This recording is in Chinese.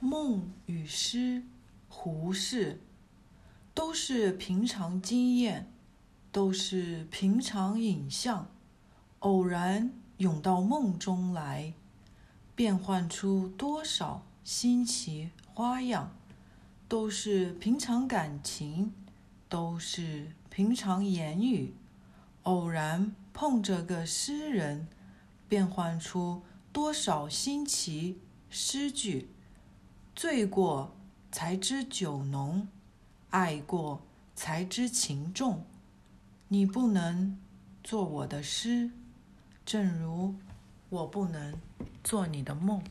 梦与诗，胡适，都是平常经验，都是平常影像，偶然涌到梦中来，变换出多少新奇花样，都是平常感情，都是平常言语，偶然碰着个诗人，变换出多少新奇诗句。醉过才知酒浓，爱过才知情重。你不能做我的诗，正如我不能做你的梦。